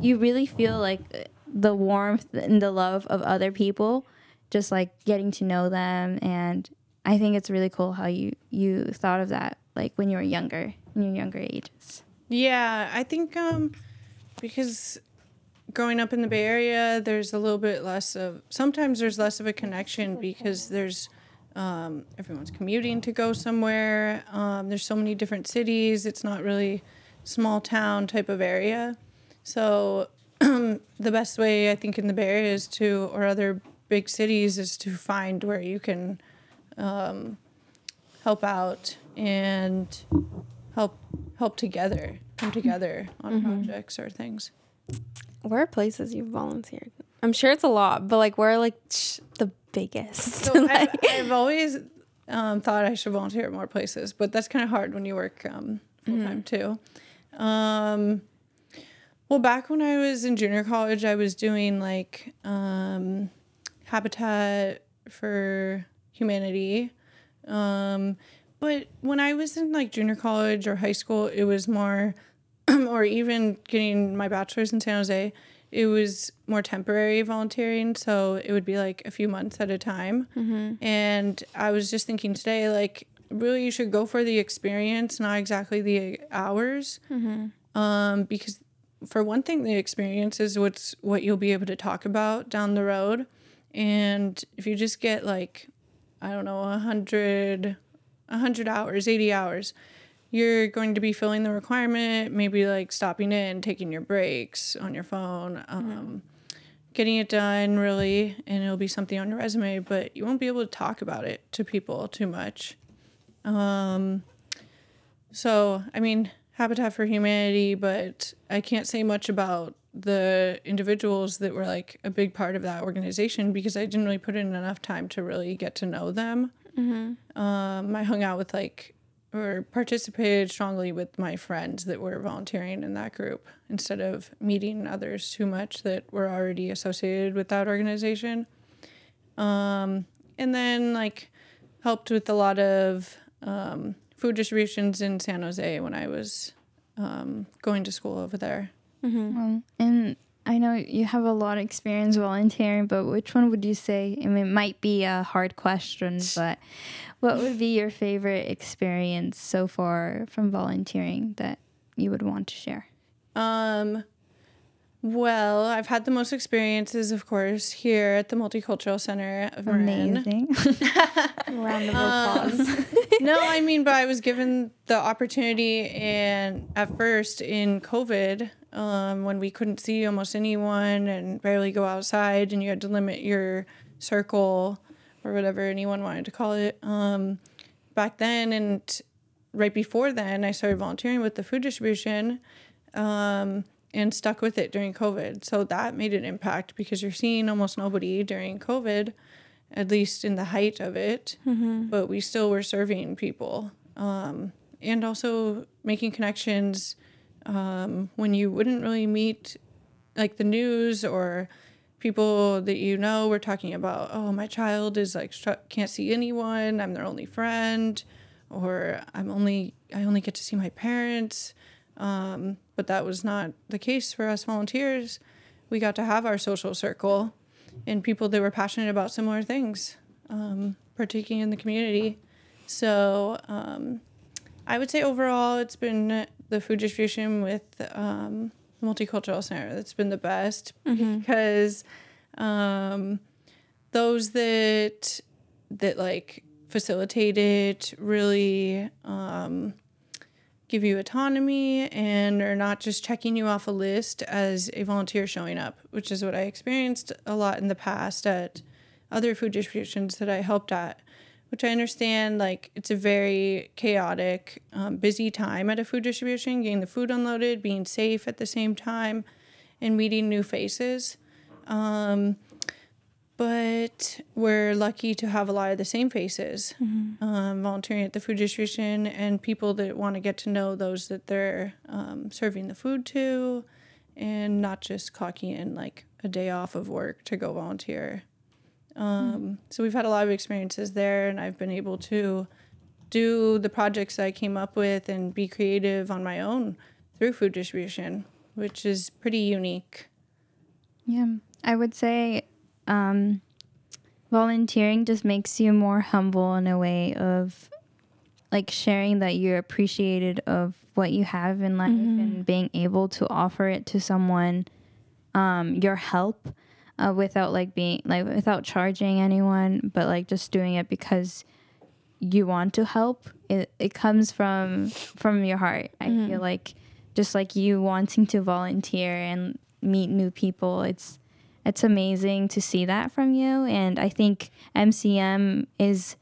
Speaker 2: you really feel like the warmth and the love of other people just like getting to know them. And i think it's really cool how you you thought of that like when you were younger in your younger ages
Speaker 3: Yeah, I think um, because growing up in the Bay Area, there's a little bit less of. Sometimes there's less of a connection because there's um, everyone's commuting to go somewhere. Um, there's so many different cities. It's not really small town type of area. So the best way I think in the Bay Area is to, or other big cities, is to find where you can um, help out and help help together, come together on projects or things.
Speaker 1: Where are places you've volunteered? I'm sure it's a lot, but like where are like sh- the biggest?
Speaker 3: So
Speaker 1: Like-
Speaker 3: I've always um, thought I should volunteer at more places, but that's kind of hard when you work um, full time too. Um, well, back when I was in junior college, I was doing like um, Habitat for Humanity. Um, but when I was in like junior college or high school, it was more, or even getting my bachelor's in San Jose, it was more temporary volunteering. So it would be like a few months at a time. And I was just thinking today, like, really, you should go for the experience, not exactly the hours. Um, because for one thing, the experience is what's what you'll be able to talk about down the road. And if you just get like, I don't know, a hundred, a hundred hours, eighty hours, you're going to be filling the requirement. Maybe like stopping in, taking your breaks on your phone, um, getting it done really, and it'll be something on your resume. But you won't be able to talk about it to people too much. Um, so, I mean, Habitat for Humanity, but I can't say much about the individuals that were like a big part of that organization because I didn't really put in enough time to really get to know them. Um, I hung out with like or participated strongly with my friends that were volunteering in that group instead of meeting others too much that were already associated with that organization. Um, and then like helped with a lot of um, food distributions in San Jose when I was um, going to school over there.
Speaker 2: Um, and I know you have a lot of experience volunteering, but which one would you say? I mean, it might be a hard question, but what would be your favorite experience so far from volunteering that you would want to share?
Speaker 3: Um, well, I've had the most experiences, of course, here at the Multicultural Center of Marin.
Speaker 2: Amazing.
Speaker 1: Round of applause.
Speaker 3: no, I mean, but I was given the opportunity, and at first in COVID, um, when we couldn't see almost anyone and barely go outside, and you had to limit your circle or whatever anyone wanted to call it. Um, back then, and right before then, I started volunteering with the food distribution. Um, and stuck with it during COVID. So that made an impact because you're seeing almost nobody during COVID, at least in the height of it. But we still were serving people um, and also making connections um, when you wouldn't really meet, like the news or people that you know were talking about. Oh, my child is like str- can't see anyone. I'm their only friend, or I'm only I only get to see my parents. Um, but that was not the case for us volunteers. We got to have our social circle and people that were passionate about similar things, um, partaking in the community. So um, I would say overall, it's been the food distribution with um, the Multicultural Center that's been the best because um, those that that like facilitate it really um, give you autonomy and are not just checking you off a list as a volunteer showing up, which is what I experienced a lot in the past at other food distributions that I helped at. Which I understand, like it's a very chaotic, um, busy time at a food distribution, getting the food unloaded, being safe at the same time, and meeting new faces. Um, but we're lucky to have a lot of the same faces um, volunteering at the food distribution and people that want to get to know those that they're um, serving the food to and not just clocking in like a day off of work to go volunteer um, so we've had a lot of experiences there and i've been able to do the projects i came up with and be creative on my own through food distribution which is pretty unique.
Speaker 2: Yeah, I would say um, volunteering just makes you more humble in a way of like sharing that you're appreciated of what you have in life and being able to offer it to someone um, your help uh, without like being like without charging anyone but like just doing it because you want to help it, it comes from from your heart i feel like. Just like you wanting to volunteer and meet new people it's it's amazing to see that from you and i think MCM is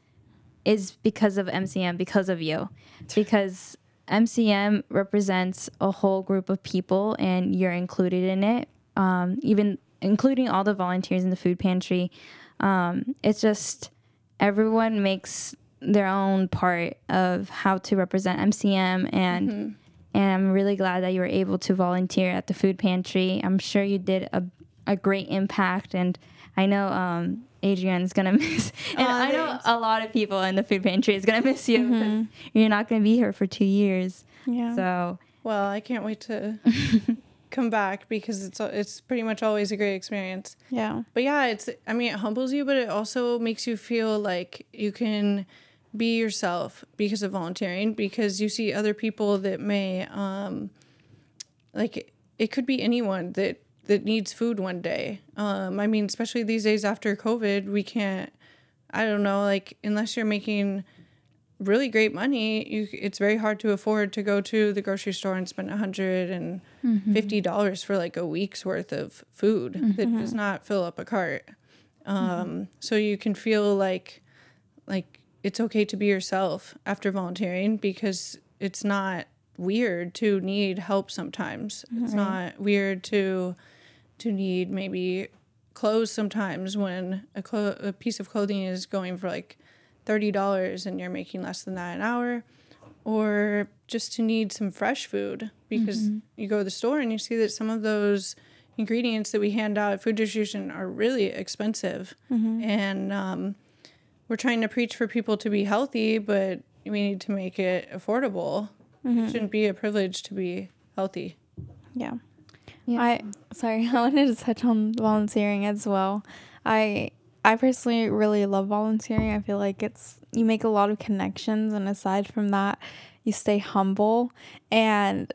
Speaker 2: is because of MCM because of you. Because MCM represents a whole group of people and you're included in it. Um, even including all the volunteers in the food pantry um, it's just everyone makes their own part of how to represent MCM and
Speaker 3: Mm-hmm.
Speaker 2: and I'm really glad that you were able to volunteer at the food pantry. I'm sure you did a, a great impact and I know um, Adrian's gonna miss and
Speaker 3: Aw,
Speaker 2: I know a lot of people in the food pantry is gonna miss you because you're not gonna be here for two years.
Speaker 1: Yeah.
Speaker 2: So
Speaker 3: Well, I can't wait to come back because it's it's pretty much always a great experience.
Speaker 1: yeah.
Speaker 3: But yeah, it's I mean it humbles you, but it also makes you feel like you can be yourself because of volunteering because you see other people that may um like it could be anyone that that needs food one day. Um I mean especially these days after COVID, we can't I don't know like unless you're making really great money, you it's very hard to afford to go to the grocery store and spend a hundred and mm-hmm. fifty dollars for like a week's worth of food mm-hmm. that does mm-hmm. not fill up a cart. Um, So you can feel like like it's okay to be yourself after volunteering because it's not weird to need help sometimes. It's not weird to to need maybe clothes sometimes when a, clo- a piece of clothing is going for like $30 and you're making less than that an hour or just to need some fresh food because mm-hmm. you go to the store and you see that some of those ingredients that we hand out at food distribution are really expensive mm-hmm. and um, we're trying to preach for people to be healthy but we need to make it affordable it mm-hmm. shouldn't be a privilege to be healthy
Speaker 1: Yeah.
Speaker 2: Yeah.
Speaker 1: I sorry, I wanted to touch on volunteering as well. I I personally really love volunteering. I feel like it's you make a lot of connections and aside from that, you stay humble and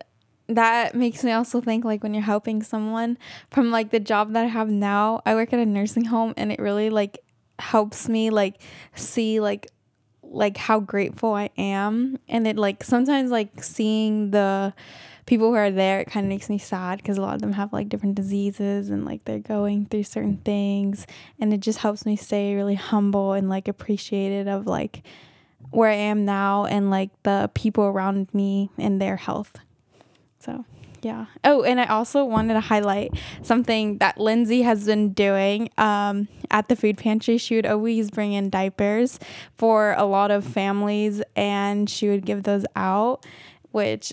Speaker 1: that makes me also think like when you're helping someone from like the job that I have now, I work at a nursing home and it really like helps me like see like like how grateful I am and it like sometimes like seeing the people who are there it kind of makes me sad because a lot of them have like different diseases and like they're going through certain things and it just helps me stay really humble and like appreciated of like where I am now and like the people around me and their health. So, yeah. Oh, and I also wanted to highlight something that Lindsey has been doing um, at the food pantry. She would always bring in diapers for a lot of families, and she would give those out, which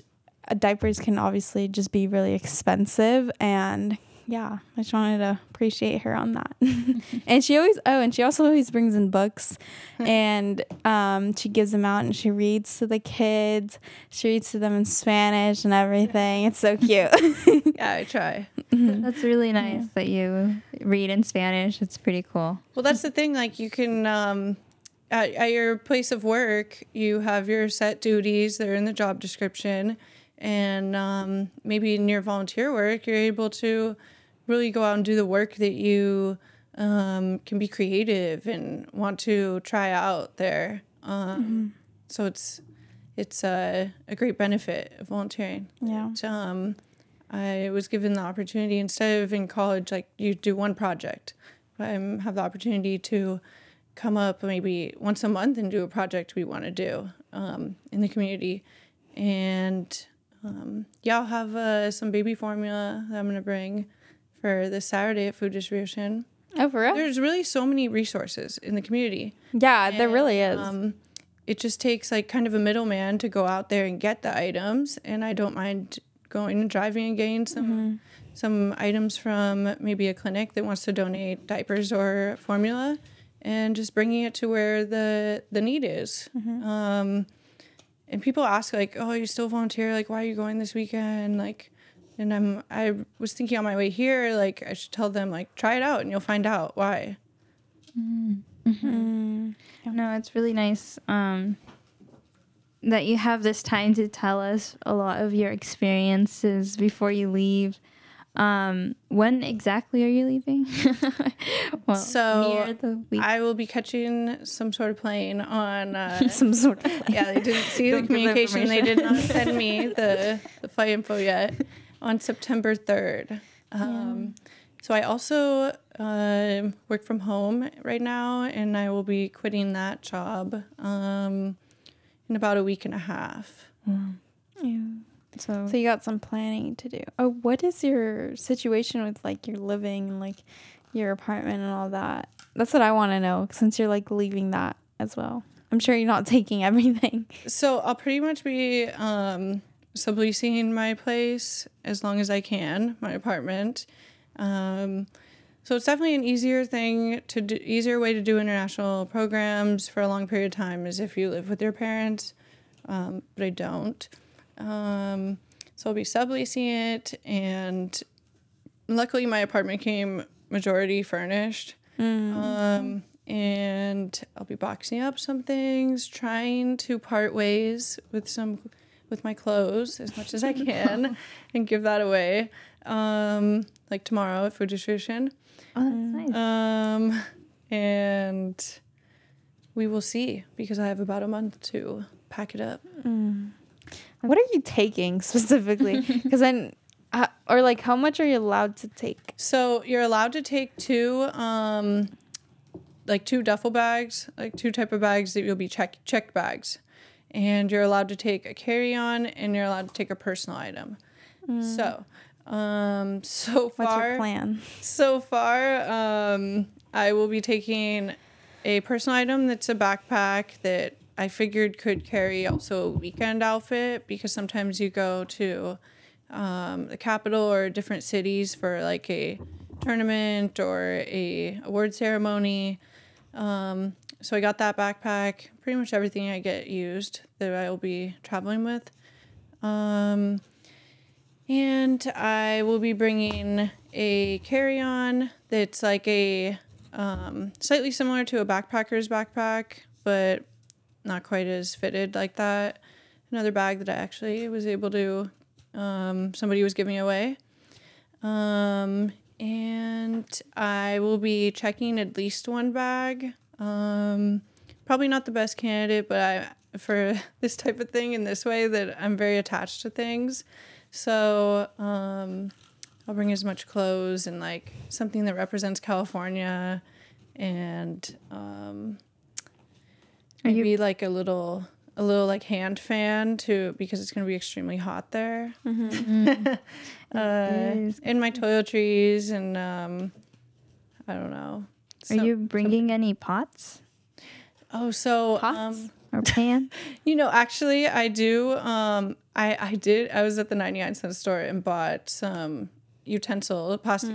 Speaker 1: diapers can obviously just be really expensive. And yeah, I just wanted to appreciate her on that. and she always, oh, and she also always brings in books and um, she gives them out and she reads to the kids. She reads to them in Spanish and everything. It's so cute.
Speaker 3: yeah i try
Speaker 2: That's really nice that you read in Spanish. It's pretty cool.
Speaker 3: Well, that's the thing. Like, you can, um, at, at your place of work, you have your set duties, they're in the job description. And um, maybe in your volunteer work, you're able to really go out and do the work that you um, can be creative and want to try out there. Um, So it's it's a, a great benefit of volunteering.
Speaker 1: Yeah.
Speaker 3: It, um, I was given the opportunity instead of in college, like you do one project. I have the opportunity to come up maybe once a month and do a project we want to do um, in the community. And um, yeah, I'll have uh, some baby formula that I'm going to bring for this Saturday at food distribution.
Speaker 1: oh, for real?
Speaker 3: There's really so many resources in the community.
Speaker 1: Yeah, there really is.
Speaker 3: Um, it just takes like kind of a middleman to go out there and get the items, and I don't mind going and driving and getting some some items from maybe a clinic that wants to donate diapers or formula, and just bringing it to where the the need is. Um, and people ask like, "Oh, you still volunteer? Like, why are you going this weekend?" Like, and I'm I was thinking on my way here, like I should tell them like, try it out, and you'll find out why. Mm-hmm.
Speaker 2: No, it's really nice um, that you have this time to tell us a lot of your experiences before you leave. Um, when exactly are you leaving? well,
Speaker 3: So,
Speaker 2: near the.
Speaker 3: I will be catching some sort of plane on. Uh,
Speaker 1: Some sort of like,
Speaker 3: yeah, they didn't see the communication. They did not send me the, the flight info yet on September 3rd. Um, So I also uh, work from home right now, and I will be quitting that job um, in about a week and a half.
Speaker 1: Yeah.
Speaker 2: So,
Speaker 1: So you got some planning to do. Oh, what is your situation with like your living and like your apartment and all that? That's what I want to know since you're like leaving that as well. I'm sure you're not taking everything.
Speaker 3: So I'll pretty much be um, subleasing my place as long as I can, my apartment. Um, so it's definitely an easier thing to do, easier way to do international programs for a long period of time is if you live with your parents, um, but I don't. Um, so I'll be subleasing it, and luckily my apartment came majority furnished. Um, and I'll be boxing up some things, trying to part ways with some with my clothes as much as I can, and give that away. Um, like tomorrow at food distribution.
Speaker 2: Oh, that's nice.
Speaker 3: Um, and we will see because I have about a month to pack it up.
Speaker 1: What are you taking specifically? Because then, uh, or like, how much are you allowed to take?
Speaker 3: So you're allowed to take two, um, like two duffel bags, like two type of bags that you'll be check checked bags, and you're allowed to take a carry on, and you're allowed to take a personal item. So, um, so
Speaker 1: What's your plan?
Speaker 3: so far, um, I will be taking a personal item that's a backpack that I figured could carry also a weekend outfit because sometimes you go to um, the capital or different cities for like a tournament or a award ceremony. Um, so I got that backpack, pretty much everything I get used that I will be traveling with. Um, and I will be bringing a carry on that's like a um, slightly similar to a backpacker's backpack, but not quite as fitted like that. Another bag that I actually was able to, um, somebody was giving away. Um, and I will be checking at least one bag. Um, probably not the best candidate, but I for this type of thing in this way that I'm very attached to things. So um, I'll bring as much clothes and like something that represents California, and um,
Speaker 2: Are you-
Speaker 3: maybe like a little a little like hand fan to because it's gonna be extremely hot there. uh,
Speaker 2: Yes.
Speaker 3: and my toiletries and um, I don't know.
Speaker 2: Are you bringing any pots
Speaker 3: Oh, so
Speaker 1: Pots?
Speaker 3: um,
Speaker 2: or pans?
Speaker 3: You know, actually, I do. Um, I I did. I was at the ninety nine cent store and bought some utensil plastic,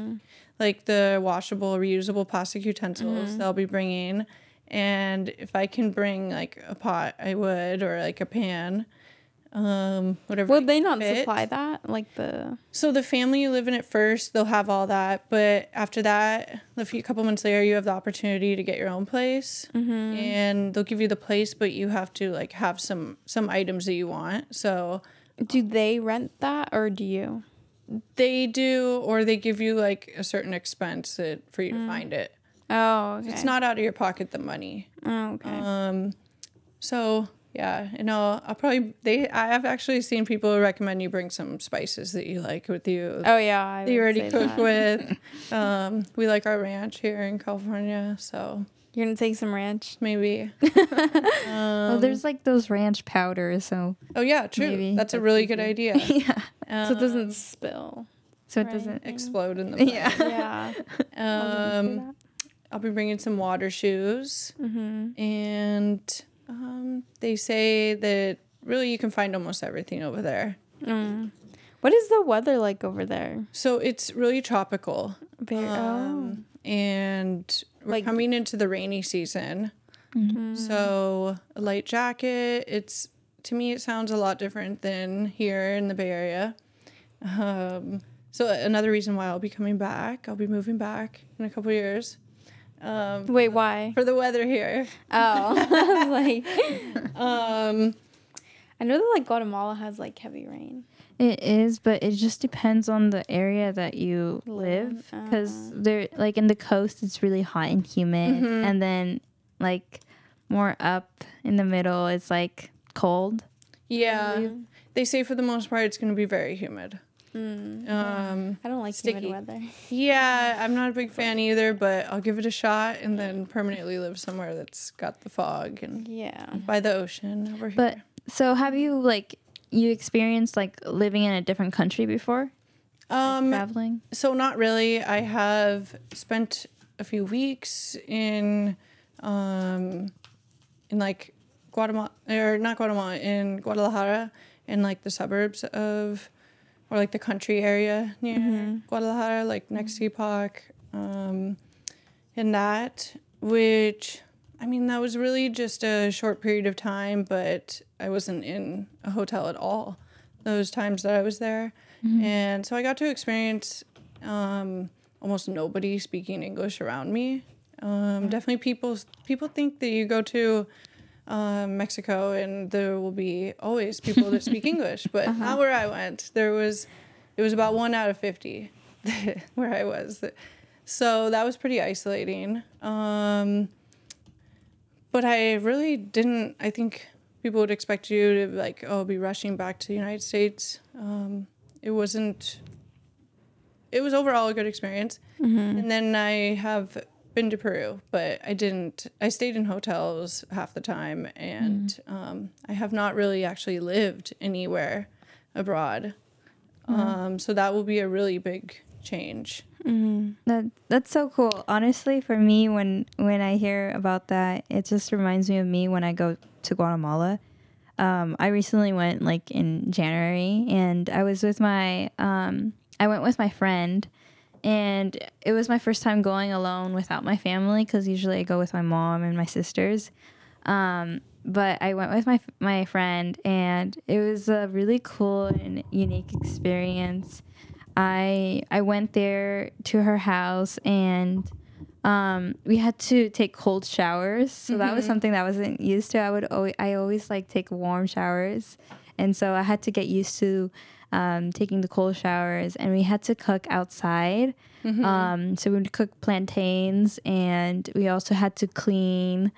Speaker 3: like the washable, reusable plastic utensils. that I'll be bringing, and if I can bring like a pot, I would, or like a pan, um, whatever.
Speaker 1: Would they not
Speaker 3: fit.
Speaker 1: supply that? Like the
Speaker 3: So the family you live in at first, they'll have all that, but after that, a few couple months later, you have the opportunity to get your own place, and they'll give you the place, but you have to like have some some items that you want. So
Speaker 1: do they rent that or do you?
Speaker 3: they do, or they give you like a certain expense that, for you to find it.
Speaker 1: Oh, okay.
Speaker 3: It's not out of your pocket the money.
Speaker 1: Oh, okay.
Speaker 3: Um, so yeah, and I'll, I'll probably they I have actually seen people recommend you bring some spices that you like with you.
Speaker 1: oh yeah, I
Speaker 3: that you already cook
Speaker 1: that.
Speaker 3: with. Um, we like our ranch here in California, so
Speaker 1: You're gonna take some ranch.
Speaker 3: maybe.
Speaker 2: well, there's like those ranch powders, so
Speaker 3: Oh yeah, true.
Speaker 2: Maybe
Speaker 3: That's a really
Speaker 2: easy.
Speaker 3: good idea.
Speaker 2: yeah,
Speaker 1: so it
Speaker 3: Um,
Speaker 1: doesn't spill.
Speaker 2: so it
Speaker 1: Right.
Speaker 2: doesn't.
Speaker 3: explode in the mud.
Speaker 2: Yeah.
Speaker 1: Yeah.
Speaker 3: Um, I'll be bringing some water shoes,
Speaker 1: Mm-hmm.
Speaker 3: and um, they say that really you can find almost everything over there.
Speaker 1: Mm. What is the weather like over there?
Speaker 3: So it's really tropical.
Speaker 1: Very,
Speaker 3: Um, and we're
Speaker 1: Like-
Speaker 3: coming into the rainy season.
Speaker 1: oh.
Speaker 3: So a light jacket. It's to me, it sounds a lot different than here in the Bay Area. Um, so another reason why I'll be coming back. I'll be moving back in a couple years. Um,
Speaker 1: Wait, why?
Speaker 3: for the weather here.
Speaker 1: Oh, like,
Speaker 3: Um,
Speaker 1: I know that like Guatemala has like heavy rain.
Speaker 2: It is, but it just depends on the area that you live.
Speaker 1: Live,
Speaker 2: Because they're like in the coast, it's really hot and humid,
Speaker 3: Mm-hmm.
Speaker 2: and then like more up in the middle, it's like cold.
Speaker 3: yeah, they say for the most part it's going to be very humid.
Speaker 1: Mm.
Speaker 3: Um,
Speaker 1: I don't like
Speaker 3: Sticky.
Speaker 1: humid weather.
Speaker 3: yeah, I'm not a big fan either, but I'll give it a shot and then permanently live somewhere that's got the fog and
Speaker 1: Yeah.
Speaker 3: by the ocean over here.
Speaker 2: But so, have you like you experienced like living in a different country before?
Speaker 3: um,
Speaker 2: Traveling?
Speaker 3: So not really. I have spent a few weeks in um in like Guatemala or not Guatemala in Guadalajara in like the suburbs of or like the country area near Guadalajara, like next to Epoch, um, and that, which I mean, that was really just a short period of time, but I wasn't in a hotel at all those times that I was there. And so I got to experience um, almost nobody speaking English around me. Um, definitely people people think that you go to um, Mexico and there will be always people that speak English, but not where I went. There was it was about one out of 50 where I was. So that was pretty isolating. Um, but I really didn't. I think people would expect you to like, oh, be rushing back to the United States. Um, it wasn't. It was overall a good experience, and then I have been to Peru, but I didn't. I stayed in hotels half the time, and um, I have not really actually lived anywhere abroad. Um, so that will be a really big change.
Speaker 2: That that's so cool. Honestly, for me, when when I hear about that, it just reminds me of me when I go to Guatemala. Um, I recently went like in January, and I was with my um, I went with my friend, and it was my first time going alone without my family because usually I go with my mom and my sisters. Um, but I went with my my friend, and it was a really cool and unique experience. I I went there to her house and um, we had to take cold showers. So that was something that I wasn't used to. I would always, I always like take warm showers, and so I had to get used to um, taking the cold showers. And we had to cook outside. Um, so we would cook plantains, and we also had to clean.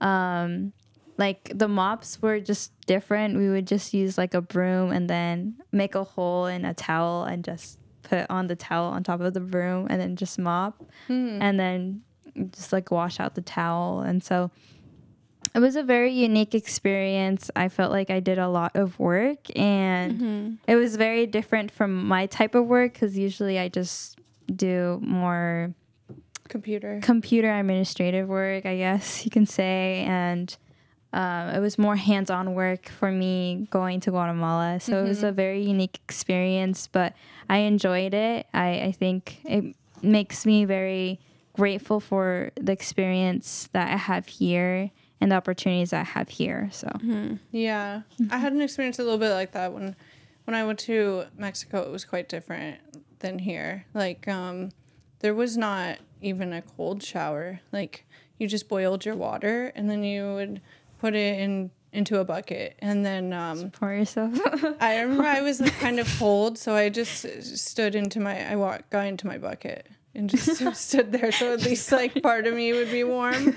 Speaker 2: Um, like the mops were just different. We would just use like a broom and then make a hole in a towel and just put on the towel on top of the broom and then just mop and then just like wash out the towel. And so it was a very unique experience. I felt like I did a lot of work and it was very different from my type of work because usually I just do more
Speaker 3: Computer.
Speaker 2: computer administrative work, I guess you can say, and um, it was more hands-on work for me going to Guatemala. So it was a very unique experience, but I enjoyed it. I, I think it makes me very grateful for the experience that I have here and the opportunities I have here. So
Speaker 3: Yeah, I had an experience a little bit like that when when I went to Mexico. It was quite different than here. Like, um, there was not even a cold shower. Like, you just boiled your water and then you would put it in into a bucket, and then um,
Speaker 2: for yourself.
Speaker 3: I remember I was like kind of cold, so I just stood into my I walked got into my bucket and just stood there, so at least like part of me would be warm,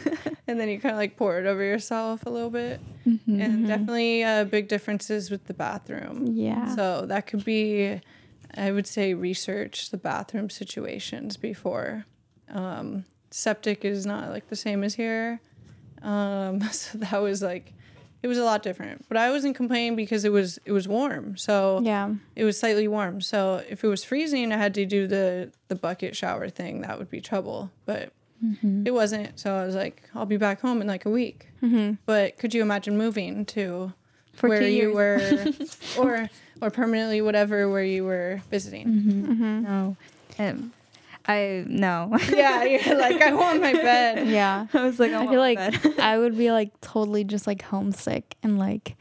Speaker 3: and then you kind of like pour it over yourself a little bit, and definitely uh, big differences with the bathroom.
Speaker 1: Yeah.
Speaker 3: So that could be, I would say, research the bathroom situations before. Um, septic is not like the same as here, um, so that was like. It was a lot different, but I wasn't complaining because it was it was warm. So
Speaker 1: Yeah.
Speaker 3: it was slightly warm. So if it was freezing, I had to do the the bucket shower thing. That would be trouble. But mm-hmm. it wasn't. So I was like, I'll be back home in like a week. Mm-hmm. But could you imagine moving to
Speaker 2: For
Speaker 3: where you were, or or permanently whatever where you were visiting? Mm-hmm.
Speaker 2: no, um, I no.
Speaker 3: Yeah, you're like I want my bed.
Speaker 1: Yeah.
Speaker 2: I was like,
Speaker 1: I feel like I would be like totally just like homesick and like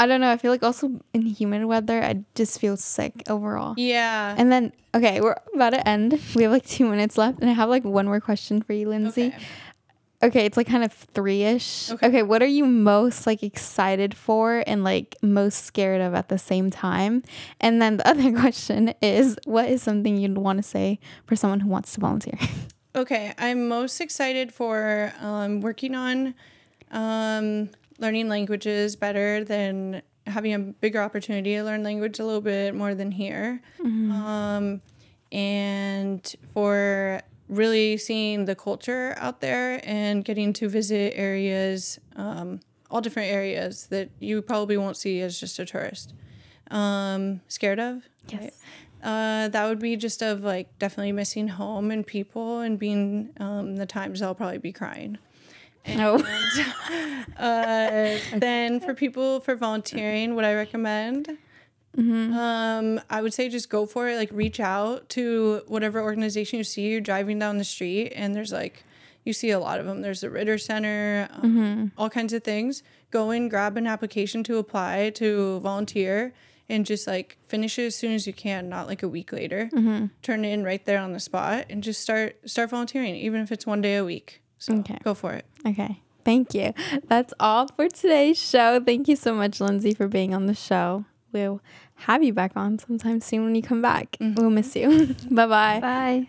Speaker 1: I don't know. I feel like also in humid weather, I just feel sick overall.
Speaker 3: Yeah.
Speaker 1: And then okay, we're about to end. We have like two minutes left, and I have like one more question for you, Lindsey.
Speaker 3: Okay.
Speaker 1: Okay, it's like kind of three ish.
Speaker 3: Okay.
Speaker 1: Okay. what are you most like excited for and like most scared of at the same time? And then the other question is, what is something you'd want to say for someone who wants to volunteer?
Speaker 3: Okay, I'm most excited for um, working on um, learning languages better than having a bigger opportunity to learn language a little bit more than here. Um, and for really seeing the culture out there and getting to visit areas, um, all different areas that you probably won't see as just a tourist. Um, scared of?
Speaker 1: Yes.
Speaker 3: Uh, that would be just of like definitely missing home and people and being um, the times I'll probably be crying.
Speaker 1: No.
Speaker 3: uh, then for people for volunteering, what I recommend, um, I would say just go for it. Like reach out to whatever organization you see. You're driving down the street and there's like, you see a lot of them. There's the Ritter Center, um, all kinds of things. Go in, grab an application to apply to volunteer, and just like finish it as soon as you can. Not like a week later. Turn it in right there on the spot and just start start volunteering, even if it's one day a week. So
Speaker 1: Okay.
Speaker 3: go for it.
Speaker 1: Okay. Thank you. That's all for today's show. Thank you so much, Lindsey, for being on the show. We'll have you back on sometime soon when you come back. Mm-hmm. We'll miss you. Bye-bye.
Speaker 2: Bye.